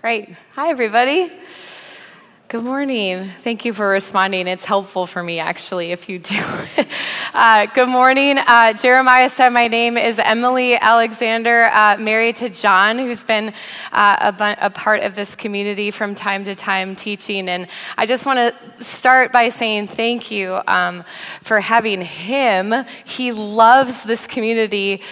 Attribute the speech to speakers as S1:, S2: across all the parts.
S1: Great. Hi, everybody. Good morning. Thank you for responding. It's helpful for me, actually, if you do. uh, good morning. Uh, Jeremiah said, My name is Emily Alexander, uh, married to John, who's been uh, a, a, part of this community from time to time teaching. And I just want to start by saying thank you um, for having him. He loves this community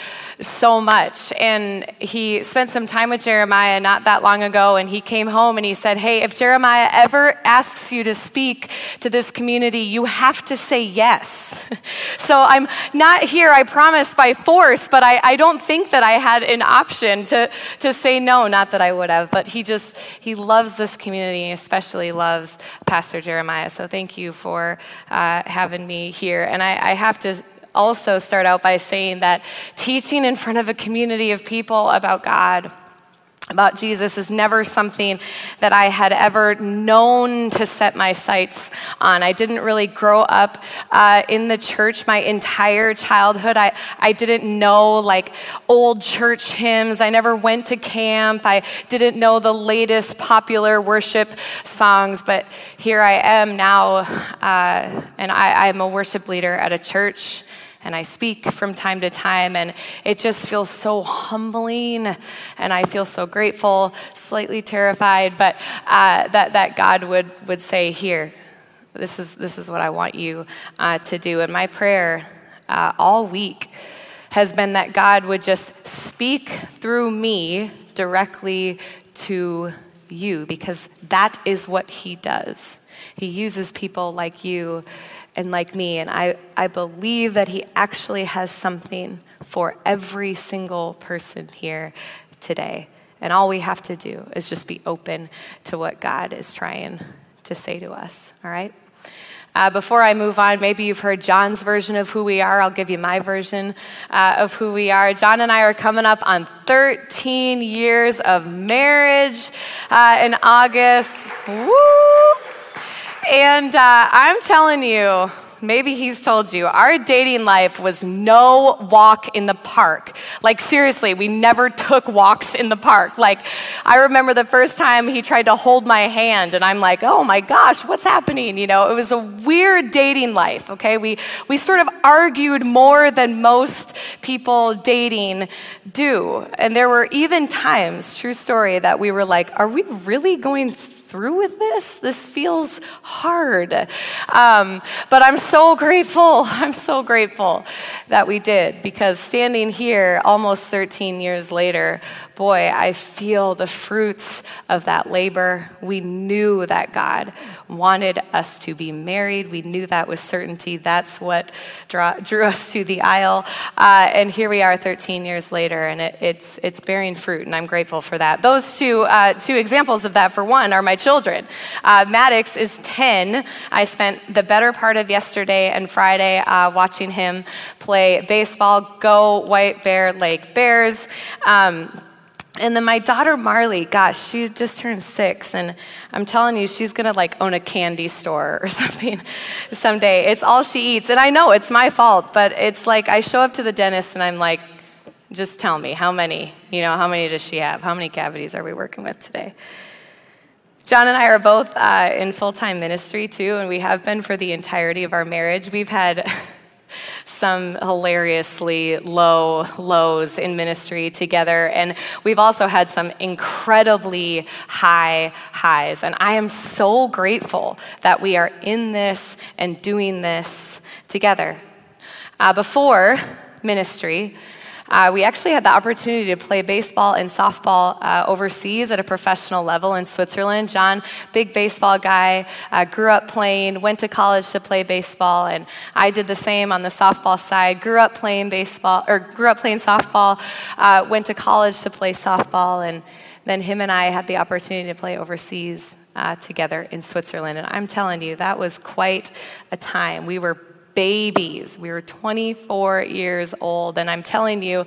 S1: so much. And he spent some time with Jeremiah not that long ago, and he came home and he said, Hey, if Jeremiah ever asks you to speak to this community, you have to say yes. so I'm not here, I promise, by force, but I, I don't think that I had an option to, to say no. Not that I would have, but he just, he loves this community, especially loves Pastor Jeremiah. So thank you for uh, having me here. And I, I have to also start out by saying that teaching in front of a community of people about God, about Jesus is never something that I had ever known to set my sights on. I didn't really grow up uh, in the church my entire childhood. I, I didn't know like old church hymns. I never went to camp. I didn't know the latest popular worship songs. But here I am now, uh, and I, I'm a worship leader at a church and I speak from time to time, and it just feels so humbling, and I feel so grateful, slightly terrified, but uh, that, that God would, would say, Here, this is, this is what I want you uh, to do. And my prayer uh, all week has been that God would just speak through me directly to you, because that is what He does. He uses people like you and like me. And I, I believe that He actually has something for every single person here today. And all we have to do is just be open to what God is trying to say to us, all right? Uh, before I move on, maybe you've heard John's version of who we are. I'll give you my version uh, of who we are. John and I are coming up on 13 years of marriage uh, in August. Woo! And uh, I'm telling you, maybe he's told you, our dating life was no walk in the park. Like, seriously, we never took walks in the park. Like, I remember the first time he tried to hold my hand, and I'm like, oh my gosh, what's happening? You know, it was a weird dating life, okay? We, we sort of argued more than most people dating do. And there were even times, true story, that we were like, are we really going through with this? This feels hard. Um, but I'm so grateful. I'm so grateful that we did because standing here almost 13 years later, boy, I feel the fruits of that labor. We knew that God wanted us to be married. We knew that with certainty. That's what draw, drew us to the aisle. Uh, and here we are 13 years later, and it, it's, it's bearing fruit, and I'm grateful for that. Those two, uh, two examples of that, for one, are my children. Uh, Maddox is 10. I spent the better part of yesterday and Friday uh, watching him play baseball. Go White Bear Lake Bears. Um, and then my daughter Marley, gosh, she just turned six, and I'm telling you, she's gonna like own a candy store or something someday. It's all she eats, and I know it's my fault, but it's like I show up to the dentist and I'm like, just tell me how many, you know, how many does she have? How many cavities are we working with today? John and I are both uh, in full time ministry too, and we have been for the entirety of our marriage. We've had some hilariously low lows in ministry together. And we've also had some incredibly high highs. And I am so grateful that we are in this and doing this together. Uh, before ministry, uh, we actually had the opportunity to play baseball and softball uh, overseas at a professional level in Switzerland. John, big baseball guy, uh, grew up playing, went to college to play baseball, and I did the same on the softball side. Grew up playing baseball, or grew up playing softball, uh, went to college to play softball, and then him and I had the opportunity to play overseas uh, together in Switzerland. And I'm telling you, that was quite a time. We were babies. We were 24 years old. And I'm telling you,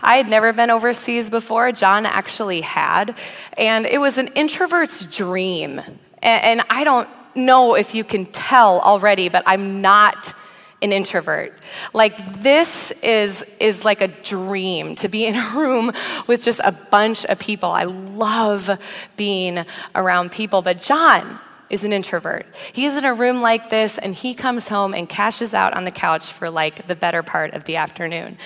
S1: I had never been overseas before. John actually had. And it was an introvert's dream. And, I don't know if you can tell already, but I'm not an introvert. Like this is is like a dream to be in a room with just a bunch of people. I love being around people, but John is an introvert. He's in a room like this and he comes home and cashes out on the couch for like the better part of the afternoon.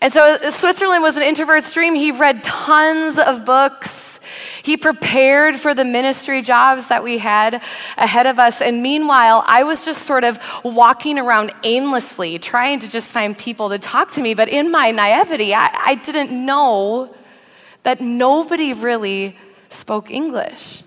S1: And so Switzerland was an introvert's dream. He read tons of books. He prepared for the ministry jobs that we had ahead of us. And meanwhile, I was just sort of walking around aimlessly, trying to just find people to talk to me. But in my naivety, I, I didn't know that nobody really spoke English.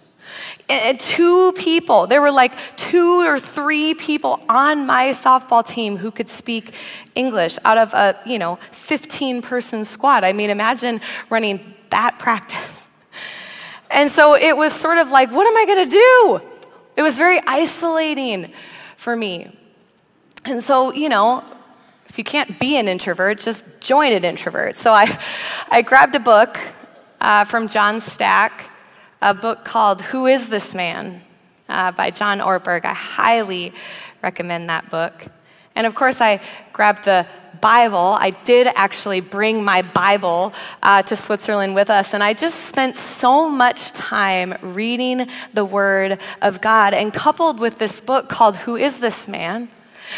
S1: And two people, there were like two or three people on my softball team who could speak English out of a, you know, 15 person squad. I mean, imagine running that practice. And so it was sort of like, what am I going to do? It was very isolating for me. And so, you know, if you can't be an introvert, just join an introvert. So I, I grabbed a book uh, from John Stack a book called Who is This Man uh, by John Ortberg. I highly recommend that book. And of course, I grabbed the Bible. I did actually bring my Bible uh, to Switzerland with us, and I just spent so much time reading the Word of God. And coupled with this book called Who is This Man?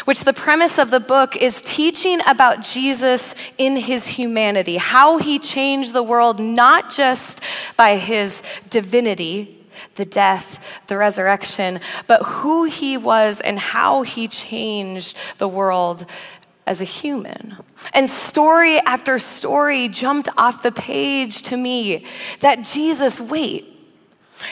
S1: Which the premise of the book is teaching about Jesus in his humanity, how he changed the world not just by his divinity, the death, the resurrection, but who he was and how he changed the world as a human. And story after story jumped off the page to me that Jesus, wait,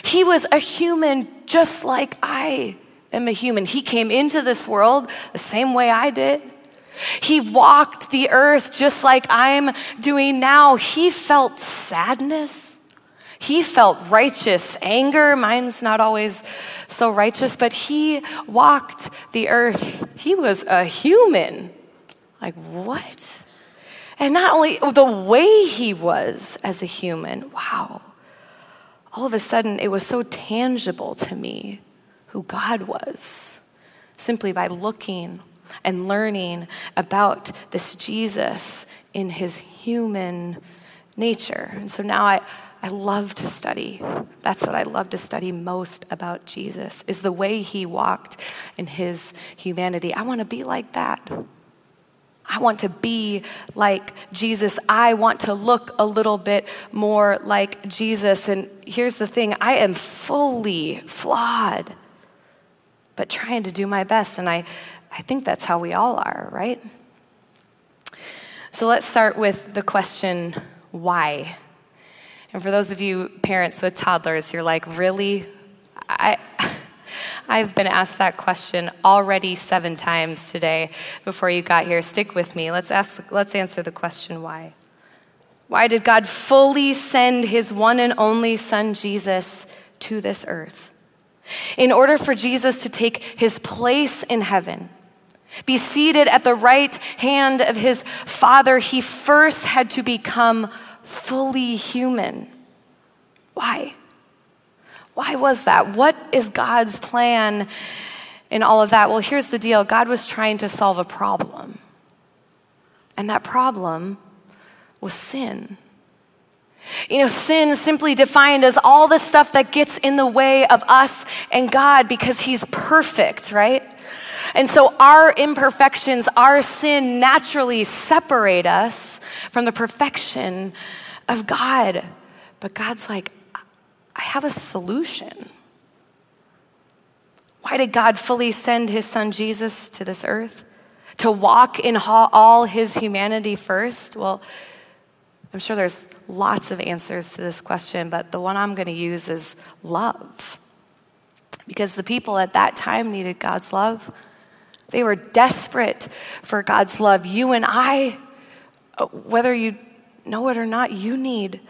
S1: he was a human just like I am a human. He came into this world the same way I did. He walked the earth just like I'm doing now. He felt sadness. He felt righteous anger. Mine's not always so righteous, but he walked the earth. He was a human. Like, what? And not only the way he was as a human, wow. All of a sudden, it was so tangible to me who God was simply by looking and learning about this Jesus in his human nature. And so now I, I love to study. That's what I love to study most about Jesus is the way he walked in his humanity. I want to be like that. I want to be like Jesus. I want to look a little bit more like Jesus. And here's the thing I am fully flawed but trying to do my best. And I, I think that's how we all are, right? So let's start with the question why? And for those of you parents with toddlers, you're like, really? I, I've been asked that question already seven times today before you got here. Stick with me. Let's, ask, let's answer the question why. Why did God fully send his one and only Son, Jesus, to this earth? In order for Jesus to take his place in heaven, be seated at the right hand of his Father, he first had to become fully human. Why? Why was that? What is God's plan in all of that? Well, here's the deal God was trying to solve a problem, and that problem was sin. You know, sin simply defined as all the stuff that gets in the way of us and God because He's perfect, right? And so our imperfections, our sin naturally separate us from the perfection of God. But God's like, I have a solution. Why did God fully send his son Jesus to this earth? To walk in all his humanity first? Well, I'm sure there's lots of answers to this question, but the one I'm going to use is love. Because the people at that time needed God's love. They were desperate for God's love. You and I, whether you know it or not, you need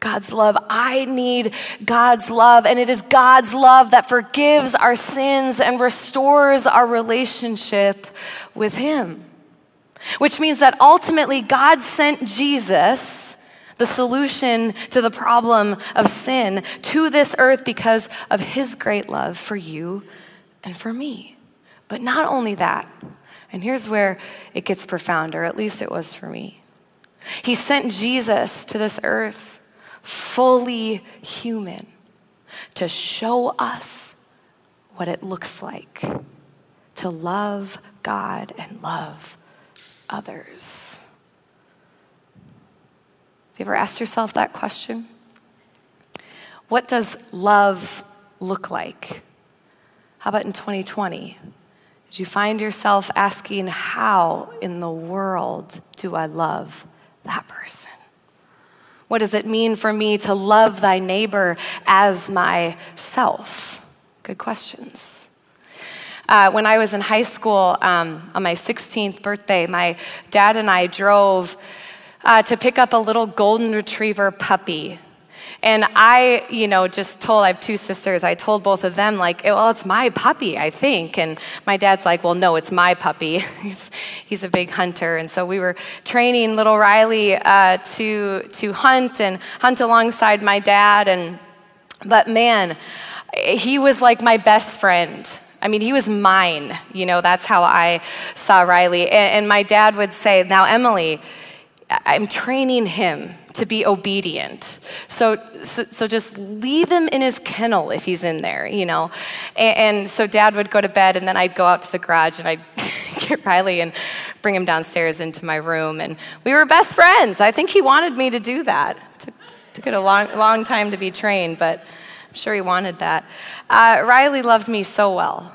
S1: God's love. I need God's love. And it is God's love that forgives our sins and restores our relationship with Him. Which means that ultimately God sent Jesus, the solution to the problem of sin, to this earth because of his great love for you and for me. But not only that, And here's where it gets profound, or at least it was for me. He sent Jesus to this earth, fully human, to show us what it looks like to love God and love others. Have you ever asked yourself that question? What does love look like? How about in 2020? Did you find yourself asking, How in the world do I love that person? What does it mean for me to love thy neighbor as myself? Good questions. Uh, when I was in high school, um, on my 16th birthday, my dad and I drove uh, to pick up a little golden retriever puppy and I, you know, just told, I have two sisters, I told both of them, like, well, it's my puppy, I think. And my dad's like, well, no, it's my puppy. he's, he's a big hunter. And so we were training little Riley uh, to, to hunt and hunt alongside my dad. And, but man, he was like my best friend. I mean, he was mine. You know, that's how I saw Riley. And, and my dad would say, now, Emily, I'm training him to be obedient. So, so, so, just leave him in his kennel if he's in there, you know. And, and, so dad would go to bed, and then I'd go out to the garage and I'd get Riley and bring him downstairs into my room. And we were best friends. I think he wanted me to do that. Took, took it a long, long time to be trained, but I'm sure he wanted that. Uh, Riley loved me so well.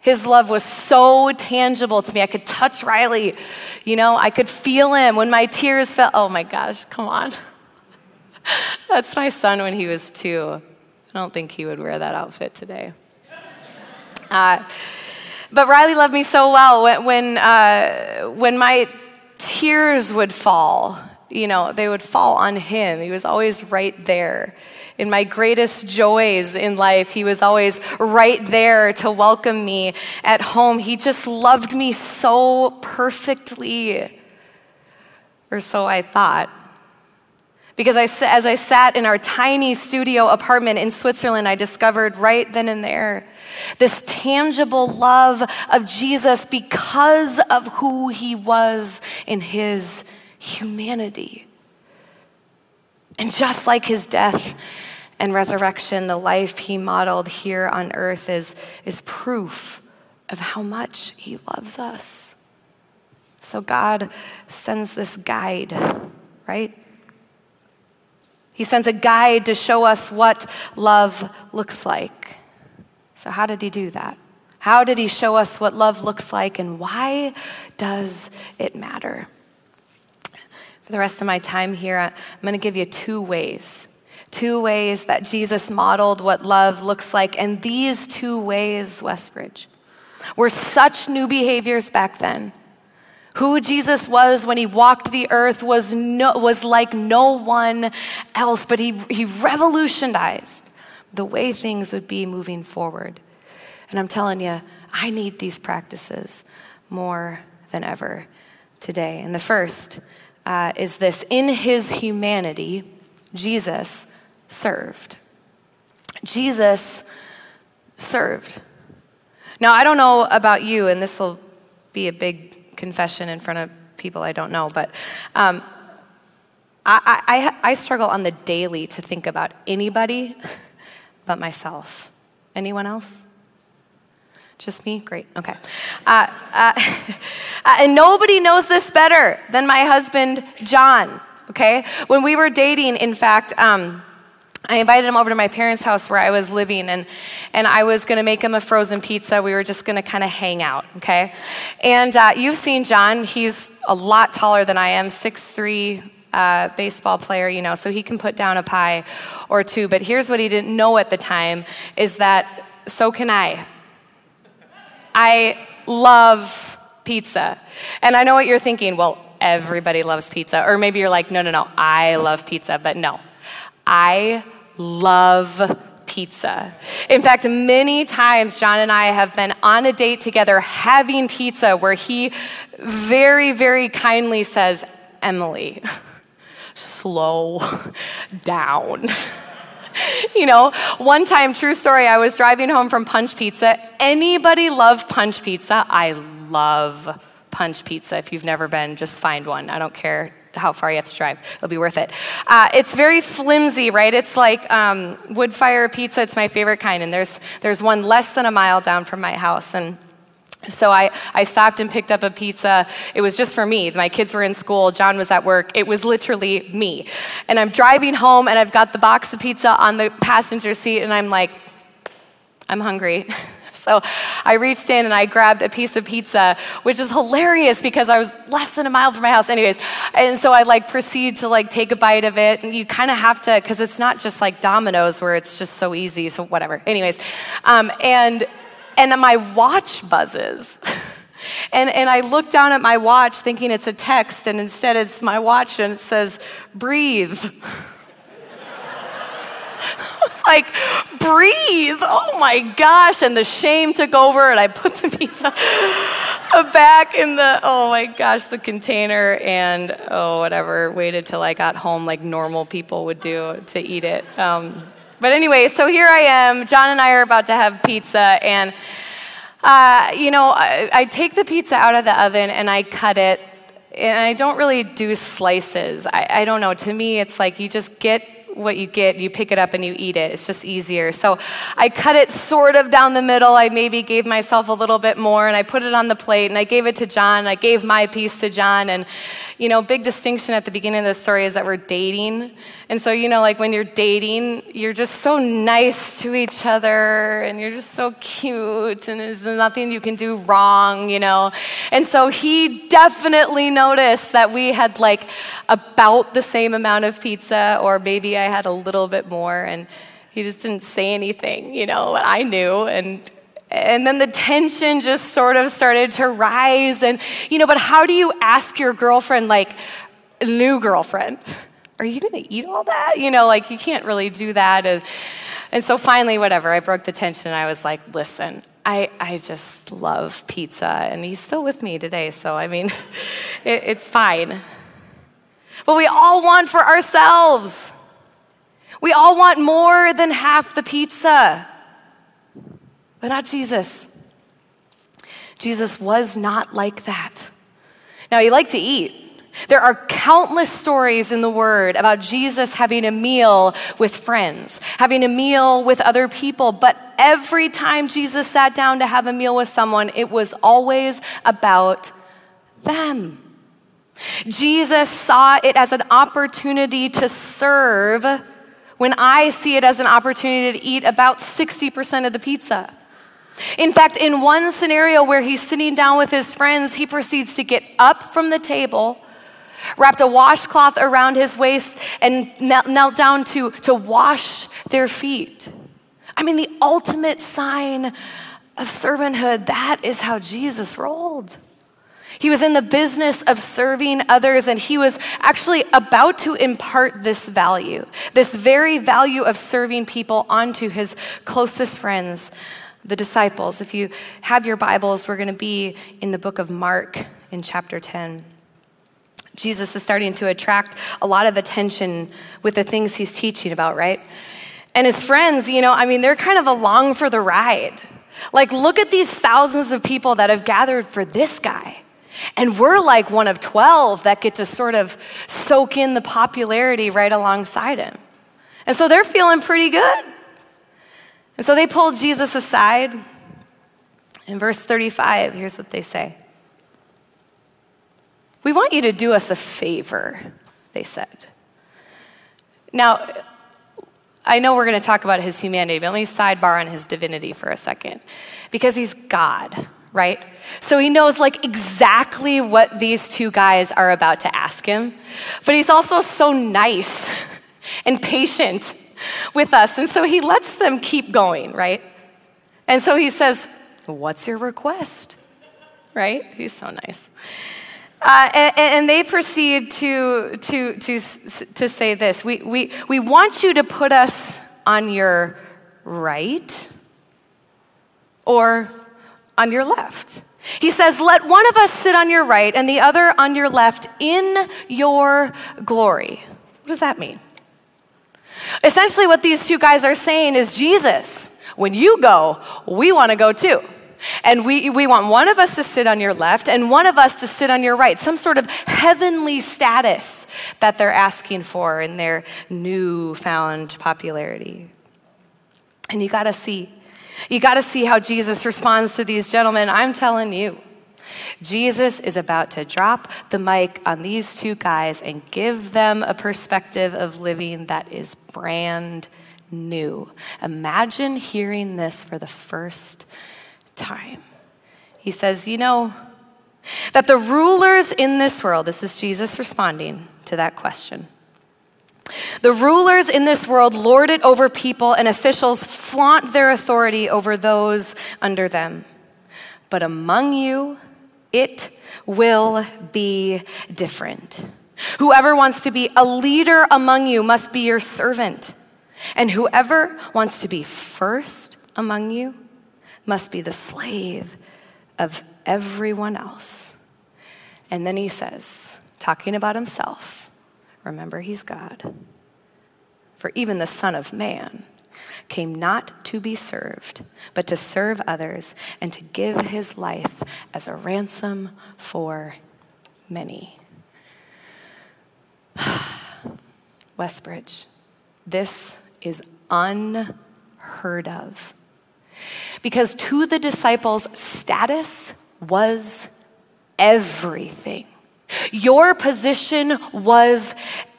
S1: His love was so tangible to me. I could touch Riley, you know, I could feel him when my tears fell. Oh my gosh, come on. That's my son when he was two. I don't think he would wear that outfit today. Uh, but Riley loved me so well when, when, uh, when my tears would fall, you know, they would fall on him. He was always right there in my greatest joys in life. He was always right there to welcome me at home. He just loved me so perfectly, or so I thought. Because I, as I sat in our tiny studio apartment in Switzerland, I discovered right then and there this tangible love of Jesus because of who he was in his humanity. And just like his death and resurrection, the life he modeled here on earth is, is proof of how much he loves us. So God sends this guide, right? He sends a guide to show us what love looks like. So, how did he do that? How did he show us what love looks like, and why does it matter? For the rest of my time here, I'm going to give you two ways two ways that Jesus modeled what love looks like. And these two ways, Westbridge, were such new behaviors back then. Who Jesus was when he walked the earth was, no, was like no one else, but he, he revolutionized the way things would be moving forward. And I'm telling you, I need these practices more than ever today. And the first uh, is this in his humanity, Jesus served. Jesus served. Now, I don't know about you, and this will be a big confession in front of people I don't know, but um, I, I, I struggle on the daily to think about anybody but myself. Anyone else? Just me? Great. Okay. Uh, uh, and nobody knows this better than my husband, John. Okay? When we were dating, in fact, um, I invited him over to my parents' house where I was living, and, and I was going to make him a frozen pizza. We were just going to kind of hang out, okay? And uh, you've seen John. He's a lot taller than I am, six three, uh, baseball player, you know, so he can put down a pie or two. But here's what he didn't know at the time is that so can I. I love pizza. And I know what you're thinking. Well, everybody loves pizza. Or maybe you're like, no, no, no, I love pizza. But no, I love pizza. In fact, many times John and I have been on a date together having pizza where he very, very kindly says, Emily, slow down. you know, one time, true story, I was driving home from Punch Pizza. Anybody love Punch Pizza? I love Punch Pizza. If you've never been, just find one. I don't care how far you have to drive. It'll be worth it. Uh, it's very flimsy, right? It's like um, wood fire pizza. It's my favorite kind, and there's there's one less than a mile down from my house, and. So I, I stopped and picked up a pizza. It was just for me. My kids were in school. John was at work. It was literally me. And I'm driving home and I've got the box of pizza on the passenger seat and I'm like, I'm hungry. So I reached in and I grabbed a piece of pizza, which is hilarious because I was less than a mile from my house, anyways. And so I like proceed to like take a bite of it, and you kind of have to because it's not just like Domino's where it's just so easy. So whatever. Anyways, um, and and my watch buzzes. And, and I look down at my watch thinking it's a text, and instead it's my watch and it says, breathe. Like, breathe. Oh my gosh. And the shame took over, and I put the pizza back in the, oh my gosh, the container, and oh, whatever, waited till I got home like normal people would do to eat it. Um, but anyway, so here I am. John and I are about to have pizza, and uh, you know, I, I take the pizza out of the oven and I cut it and I don't really do slices. I, I, don't know. To me, it's like you just get what you get, you pick it up and you eat it. It's just easier. So I cut it sort of down the middle. I maybe gave myself a little bit more and I put it on the plate and I gave it to John. I gave my piece to John. And, you know, big distinction at the beginning of the story is that we're dating. And so, you know, like when you're dating, you're just so nice to each other and you're just so cute and there's nothing you can do wrong, you know. And so he definitely noticed that we had like about the same amount of pizza or maybe I had a little bit more and he just didn't say anything, you know. I knew and and then the tension just sort of started to rise and you know, but how do you ask your girlfriend like new girlfriend are you going to eat all that? You know, like you can't really do that. And, and so finally, whatever, I broke the tension. I was like, listen, I, I just love pizza. And he's still with me today. So, I mean, it, it's fine. But we all want for ourselves. We all want more than half the pizza, but not Jesus. Jesus was not like that. Now, he liked to eat. There are countless stories in the Word about Jesus having a meal with friends, having a meal with other people, but every time Jesus sat down to have a meal with someone, it was always about them. Jesus saw it as an opportunity to serve when I see it as an opportunity to eat about 60% of the pizza. In fact, in one scenario where he's sitting down with his friends, he proceeds to get up from the table wrapped a washcloth around his waist, and knelt down to, to wash their feet. I mean, the ultimate sign of servanthood, that is how Jesus rolled. He was in the business of serving others, and he was actually about to impart this value, this very value of serving people onto his closest friends, the disciples. If you have your Bibles, we're going to be in the book of Mark in chapter 10. Jesus is starting to attract a lot of attention with the things he's teaching about, right? And his friends, you know, I mean, they're kind of along for the ride. Like, look at these thousands of people that have gathered for this guy. And we're like one of 12 that get to sort of soak in the popularity right alongside him. And so they're feeling pretty good. And so they pulled Jesus aside. In verse 35, here's what they say we want you to do us a favor, they said. Now, I know we're going to talk about his humanity, but let me sidebar on his divinity for a second. Because he's God, right? So he knows like exactly what these two guys are about to ask him. But he's also so nice and patient with us. And so he lets them keep going, right? And so he says, What's your request? Right? He's so nice. Uh, and, and, they proceed to, to, to, to say this we, we, we want you to put us on your right or on your left. He says, Let one of us sit on your right and the other on your left in your glory. What does that mean? Essentially, what these two guys are saying is Jesus, when you go, we want to go too. And we, we want one of us to sit on your left and one of us to sit on your right, some sort of heavenly status that they're asking for in their newfound popularity. And you got to see, you got to see how Jesus responds to these gentlemen. I'm telling you, Jesus is about to drop the mic on these two guys and give them a perspective of living that is brand new. Imagine hearing this for the first time. He says, You know, that the rulers in this world, this is Jesus responding to that question. The rulers in this world lord it over people, and officials flaunt their authority over those under them. But among you, it will be different. Whoever wants to be a leader among you must be your servant. And whoever wants to be first among you must be the slave of everyone else. And then he says, talking about himself, remember he's God. For even the Son of Man came not to be served, but to serve others and to give his life as a ransom for many. Westbridge, this is unheard of. Because to the disciples, status was everything. Your position was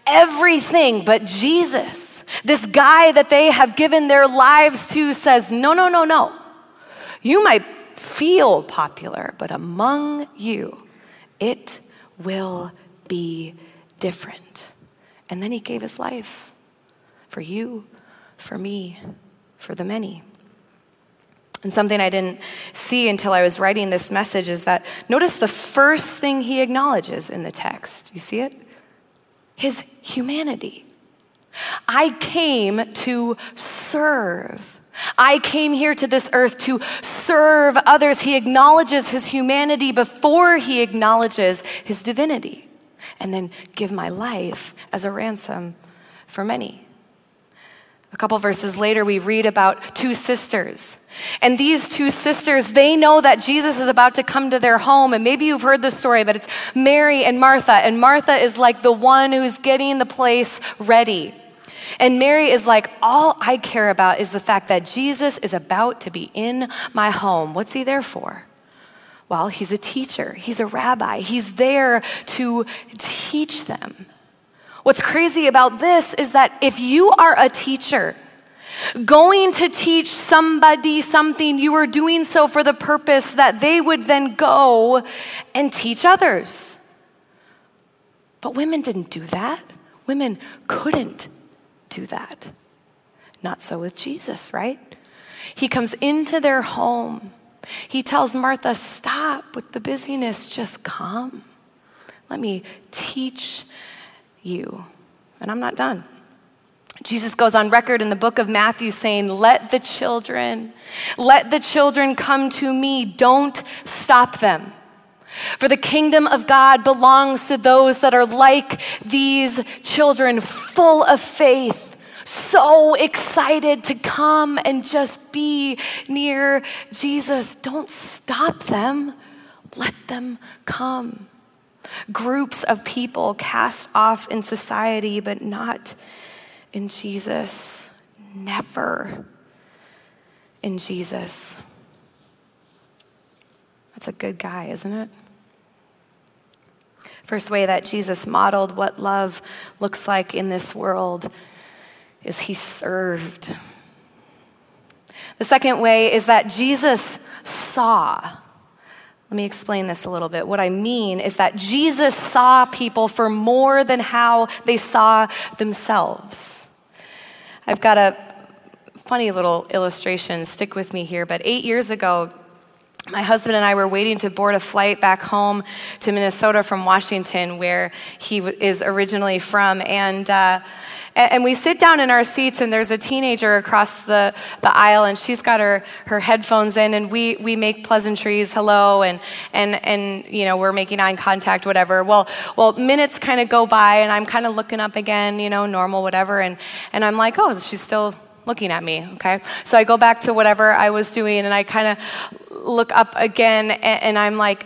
S1: everything, but Jesus, this guy that they have given their lives to, says, No, no, no, no. You might feel popular, but among you, it will be different. And then he gave his life for you, for me, for the many. And something I didn't see until I was writing this message is that notice the first thing he acknowledges in the text. You see it? His humanity. I came to serve. I came here to this earth to serve others. He acknowledges his humanity before he acknowledges his divinity, and then give my life as a ransom for many. A couple verses later, we read about two sisters. And these two sisters, they know that Jesus is about to come to their home. And maybe you've heard the story, but it's Mary and Martha. And Martha is like the one who's getting the place ready. And Mary is like, all I care about is the fact that Jesus is about to be in my home. What's he there for? Well, he's a teacher, he's a rabbi, he's there to teach them. What's crazy about this is that if you are a teacher, going to teach somebody something, you are doing so for the purpose that they would then go and teach others. But women didn't do that. Women couldn't do that. Not so with Jesus, right? He comes into their home. He tells Martha, Stop with the busyness, just come. Let me teach you. And I'm not done. Jesus goes on record in the book of Matthew saying, Let the children, let the children come to me. Don't stop them. For the kingdom of God belongs to those that are like these children, full of faith, so excited to come and just be near Jesus. Don't stop them, let them come groups of people cast off in society, but not in Jesus. Never in Jesus. That's a good guy, isn't it? First way that Jesus modeled what love looks like in this world is he served. The second way is that Jesus saw. Let me explain this a little bit. What I mean is that Jesus saw people for more than how they saw themselves. I've got a funny little illustration, stick with me here, but eight years ago, my husband and I were waiting to board a flight back home to Minnesota from Washington, where he is originally from. And uh, And we sit down in our seats, and there's a teenager across the, the aisle, and she's got her, her headphones in, and we, we make pleasantries, hello, and, and, and, you know, we're making eye contact, whatever. Well, well minutes kind of go by, and I'm kind of looking up again, you know, normal, whatever, and, and I'm like, oh, she's still looking at me, okay? So I go back to whatever I was doing, and I kind of look up again, and, and I'm like,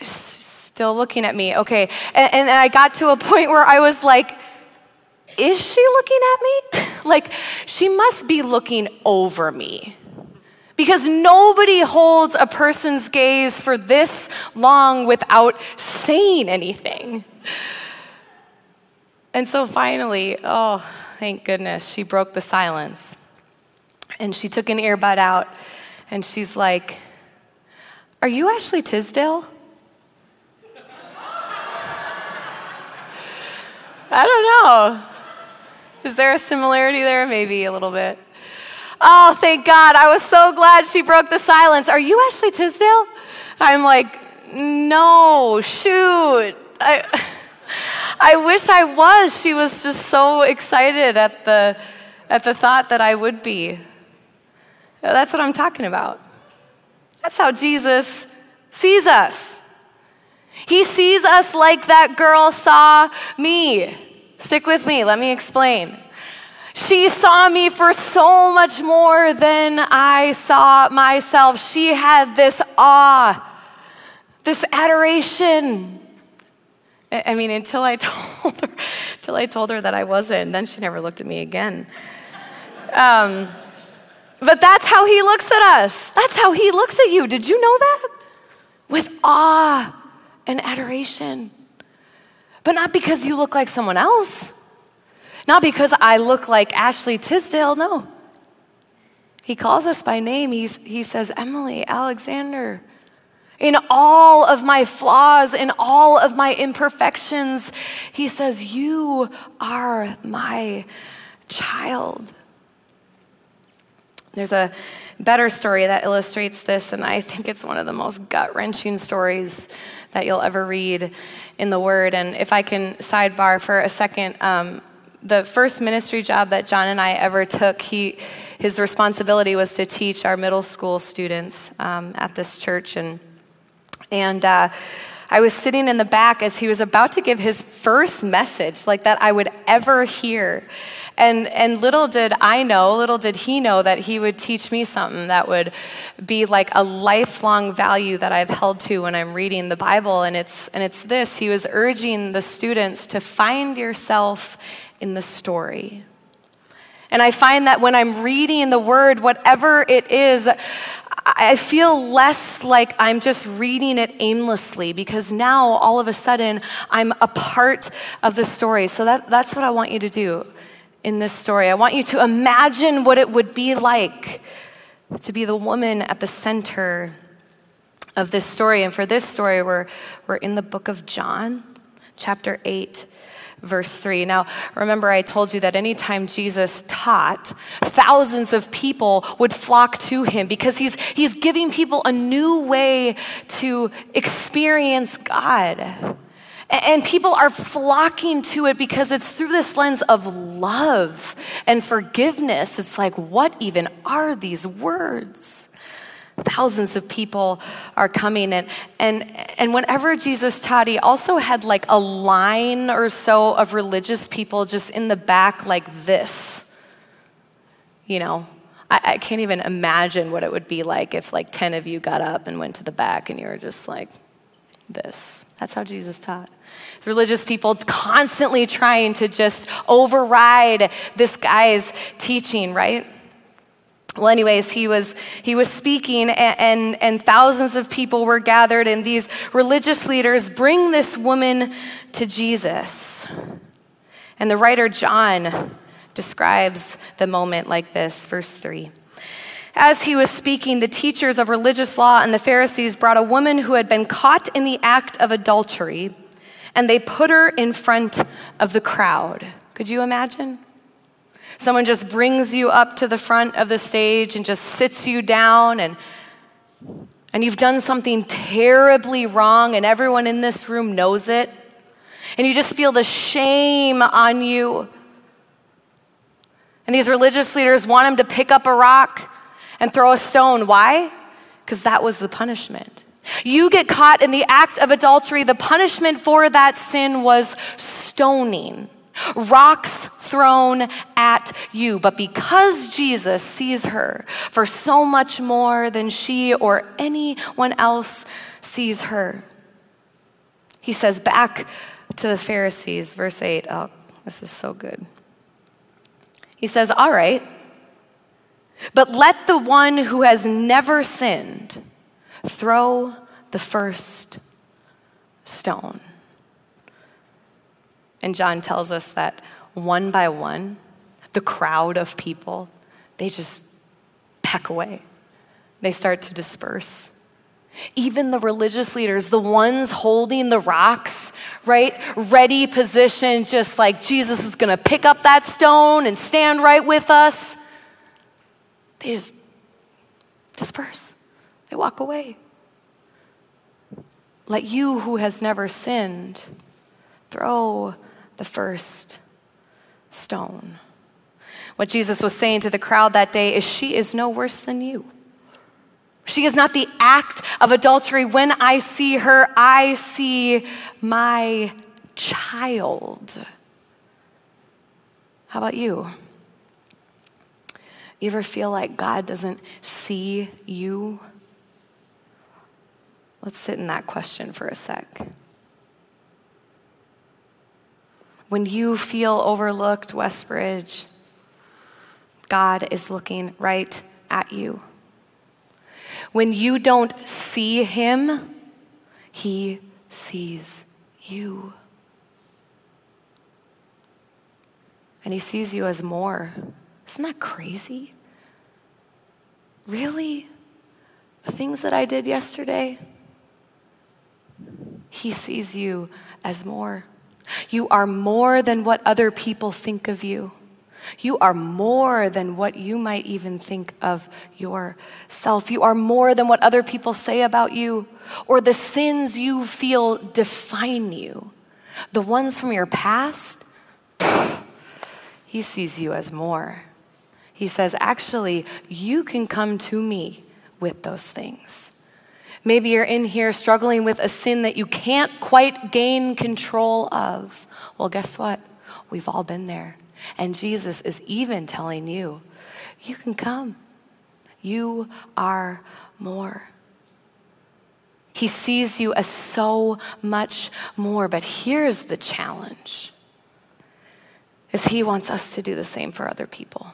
S1: still looking at me, okay? And, and I got to a point where I was like, is she looking at me? like, she must be looking over me. Because nobody holds a person's gaze for this long without saying anything. And so finally, oh, thank goodness, she broke the silence. And she took an earbud out and she's like, Are you Ashley Tisdale? I don't know. Is there a similarity there? Maybe a little bit. Oh, thank God. I was so glad she broke the silence. Are you Ashley Tisdale? I'm like, no, shoot. I, I wish I was. She was just so excited at the, at the thought that I would be. That's what I'm talking about. That's how Jesus sees us. He sees us like that girl saw me. Stick with me, let me explain. She saw me for so much more than I saw myself. She had this awe, this adoration. I mean, until I told her, until I told her that I wasn't, then she never looked at me again. Um, but that's how he looks at us. That's how he looks at you. Did you know that? With awe and adoration. But not because you look like someone else, not because I look like Ashley Tisdale, no. He calls us by name. He's, he says, Emily, Alexander. In all of my flaws, in all of my imperfections, he says, You are my child. There's a better story that illustrates this, and I think it's one of the most gut wrenching stories that you'll ever read in the Word. And if I can sidebar for a second, um, the first ministry job that John and I ever took, he, his responsibility was to teach our middle school students um, at this church. And, and uh, I was sitting in the back as he was about to give his first message, like that I would ever hear. And, and little did I know, little did he know that he would teach me something that would be like a lifelong value that I've held to when I'm reading the Bible. And it's, and it's this he was urging the students to find yourself in the story. And I find that when I'm reading the word, whatever it is, I feel less like I'm just reading it aimlessly because now all of a sudden I'm a part of the story. So that, that's what I want you to do in this story. I want you to imagine what it would be like to be the woman at the center of this story. And for this story, we're, we're in the book of John, chapter 8 verse 3. Now, remember, I told you that anytime Jesus taught, thousands of people would flock to him because he's, he's giving people a new way to experience God. And people are flocking to it because it's through this lens of love and forgiveness. It's like, what even are these words? Thousands of people are coming. And, and, and whenever Jesus taught, he also had like a line or so of religious people just in the back, like this. You know, I, I can't even imagine what it would be like if like 10 of you got up and went to the back and you were just like, this. That's how Jesus taught. Religious people constantly trying to just override this guy's teaching, right? Well, anyways, he was, he was speaking, and, and, and, thousands of people were gathered, and these religious leaders bring this woman to Jesus. And the writer John describes the moment like this, verse 3. As he was speaking, the teachers of religious law and the Pharisees brought a woman who had been caught in the act of adultery, and they put her in front of the crowd. Could you imagine? Someone just brings you up to the front of the stage and just sits you down and and you've done something terribly wrong and everyone in this room knows it. And you just feel the shame on you. And these religious leaders want him to pick up a rock and throw a stone. Why? Because that was the punishment. You get caught in the act of adultery, the punishment for that sin was stoning, rocks thrown at you. But because Jesus sees her for so much more than she or anyone else sees her, he says back to the Pharisees, verse 8. Oh, this is so good. He says, All right, but let the one who has never sinned throw the first stone. And John tells us that one by one, the crowd of people, they just peck away. They start to disperse. Even the religious leaders, the ones holding the rocks, right? Ready position, just like Jesus is going to pick up that stone and stand right with us. They just disperse, they walk away. Let you who has never sinned throw the first stone. What Jesus was saying to the crowd that day is, She is no worse than you. She is not the act of adultery. When I see her, I see my child. How about you? You ever feel like God doesn't see you? Let's sit in that question for a sec. When you feel overlooked, Westbridge, God is looking right at you. When you don't see him, he sees you. And he sees you as more. Isn't that crazy? Really? The things that I did yesterday? He sees you as more. You are more than what other people think of you. You are more than what you might even think of yourself. You are more than what other people say about you or the sins you feel define you. The ones from your past, he sees you as more. He says, actually, you can come to me with those things. Maybe you're in here struggling with a sin that you can't quite gain control of. Well, guess what? We've all been there. And Jesus is even telling you, you can come. You are more. He sees you as so much more, but here's the challenge. Is he wants us to do the same for other people.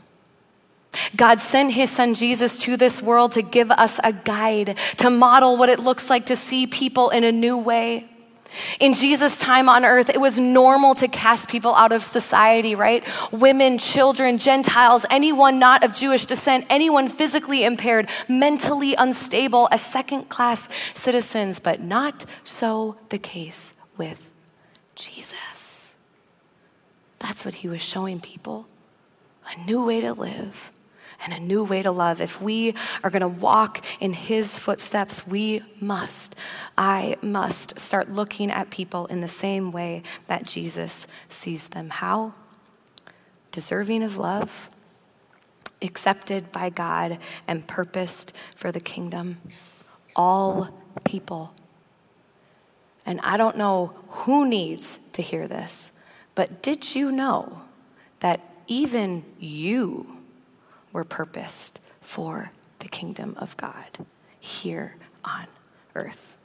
S1: God sent his son Jesus to this world to give us a guide, to model what it looks like to see people in a new way. In Jesus' time on earth, it was normal to cast people out of society, right? Women, children, Gentiles, anyone not of Jewish descent, anyone physically impaired, mentally unstable, as second class citizens, but not so the case with Jesus. That's what he was showing people a new way to live and a new way to love. If we are going to walk in his footsteps, we must, I must start looking at people in the same way that Jesus sees them. How? Deserving of love, accepted by God, and purposed for the kingdom. All people. And I don't know who needs to hear this, but did you know that even you were purposed for the kingdom of God here on earth.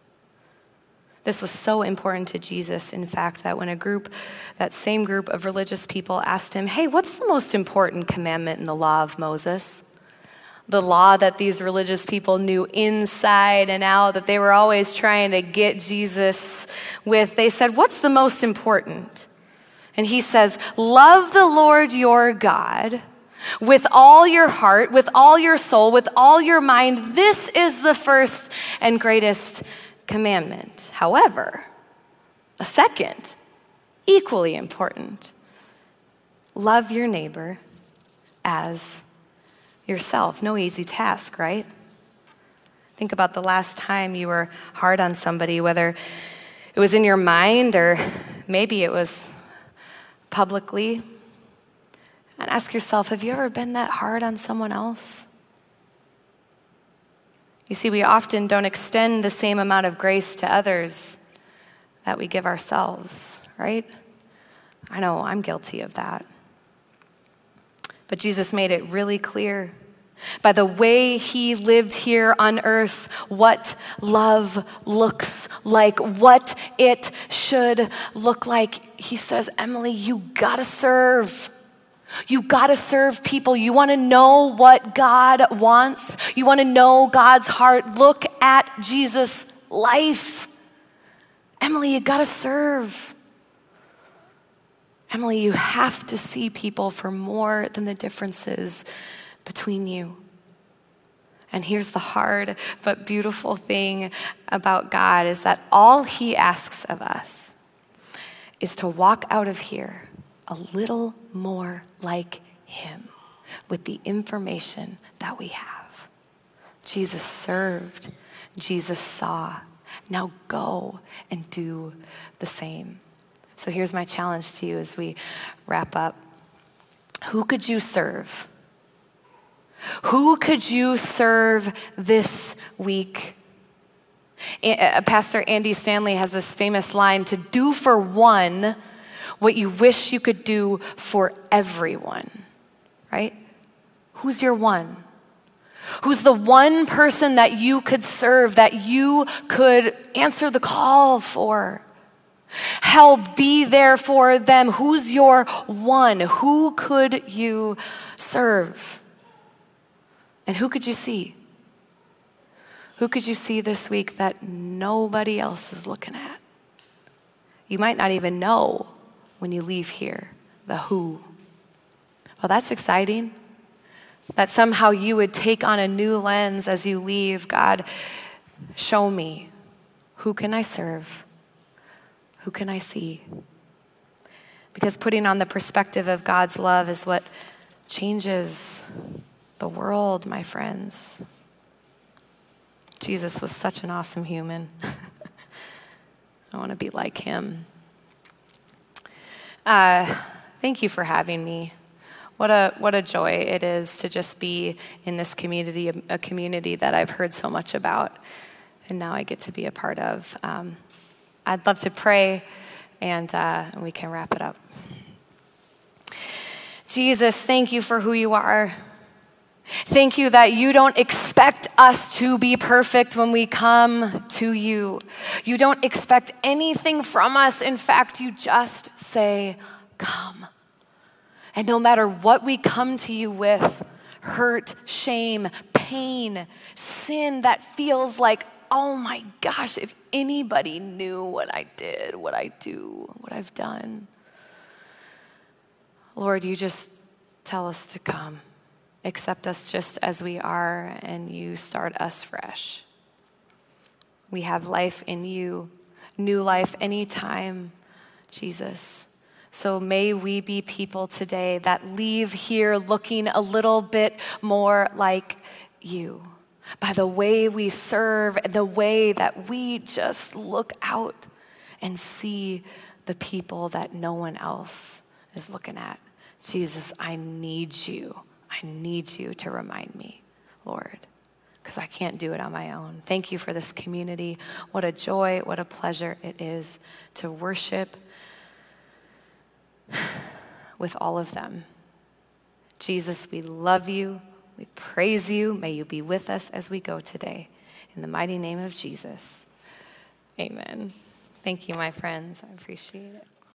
S1: This was so important to Jesus, in fact, that when a group, that same group of religious people asked him, Hey, what's the most important commandment in the law of Moses? The law that these religious people knew inside and out, that they were always trying to get Jesus with, they said, What's the most important? And he says, Love the Lord your God with all your heart, with all your soul, with all your mind. This is the first and greatest commandment. However, a second, equally important love your neighbor as yourself. No easy task, right? Think about the last time you were hard on somebody, whether it was in your mind or maybe it was publicly And ask yourself have you ever been that hard on someone else? You see, we often don't extend the same amount of grace to others that we give ourselves, right? I know I'm guilty of that. But Jesus made it really clear by the way he lived here on earth, what love looks like, what it should look like. He says, Emily, you gotta serve. You gotta serve people. You wanna know what God wants? You wanna know God's heart? Look at Jesus' life. Emily, you gotta serve. Emily, you have to see people for more than the differences between you. And here's the hard but beautiful thing about God is that all he asks of us is to walk out of here a little more like him with the information that we have. Jesus served, Jesus saw. Now go and do the same. So here's my challenge to you as we wrap up. Who could you serve? Who could you serve this week? Pastor Andy Stanley has this famous line to do for one what you wish you could do for everyone, right? Who's your one? Who's the one person that you could serve, that you could answer the call for? Help be there for them. Who's your one? Who could you serve? And who could you see? Who could you see this week that nobody else is looking at? You might not even know when you leave here the who. Well, that's exciting. That somehow you would take on a new lens as you leave. God, show me who can I serve? Who can I see? Because putting on the perspective of God's love is what changes the world, my friends. Jesus was such an awesome human. I want to be like him. Uh, thank you for having me. What a, what a joy it is to just be in this community, a, community that I've heard so much about, and now I get to be a part of. Um, I'd love to pray, and, uh, and we can wrap it up. Jesus, thank you for who you are. Thank you that you don't expect us to be perfect when we come to you. You don't expect anything from us. In fact, you just say, Come. And no matter what we come to you with hurt, shame, pain, sin that feels like, oh my gosh, if anybody knew what I did, what I do, what I've done. Lord, you just tell us to come. Accept us just as we are, and you start us fresh. We have life in you, new life anytime, Jesus. So may we be people today that leave here looking a little bit more like you by the way we serve and the way that we just look out and see the people that no one else is looking at. Jesus, I need you. I need you to remind me, Lord, because I can't do it on my own. Thank you for this community. What a joy, what a pleasure it is to worship with all of them. Jesus, we love you. We praise you. May you be with us as we go today. In the mighty name of Jesus. Amen. Thank you, my friends. I appreciate it.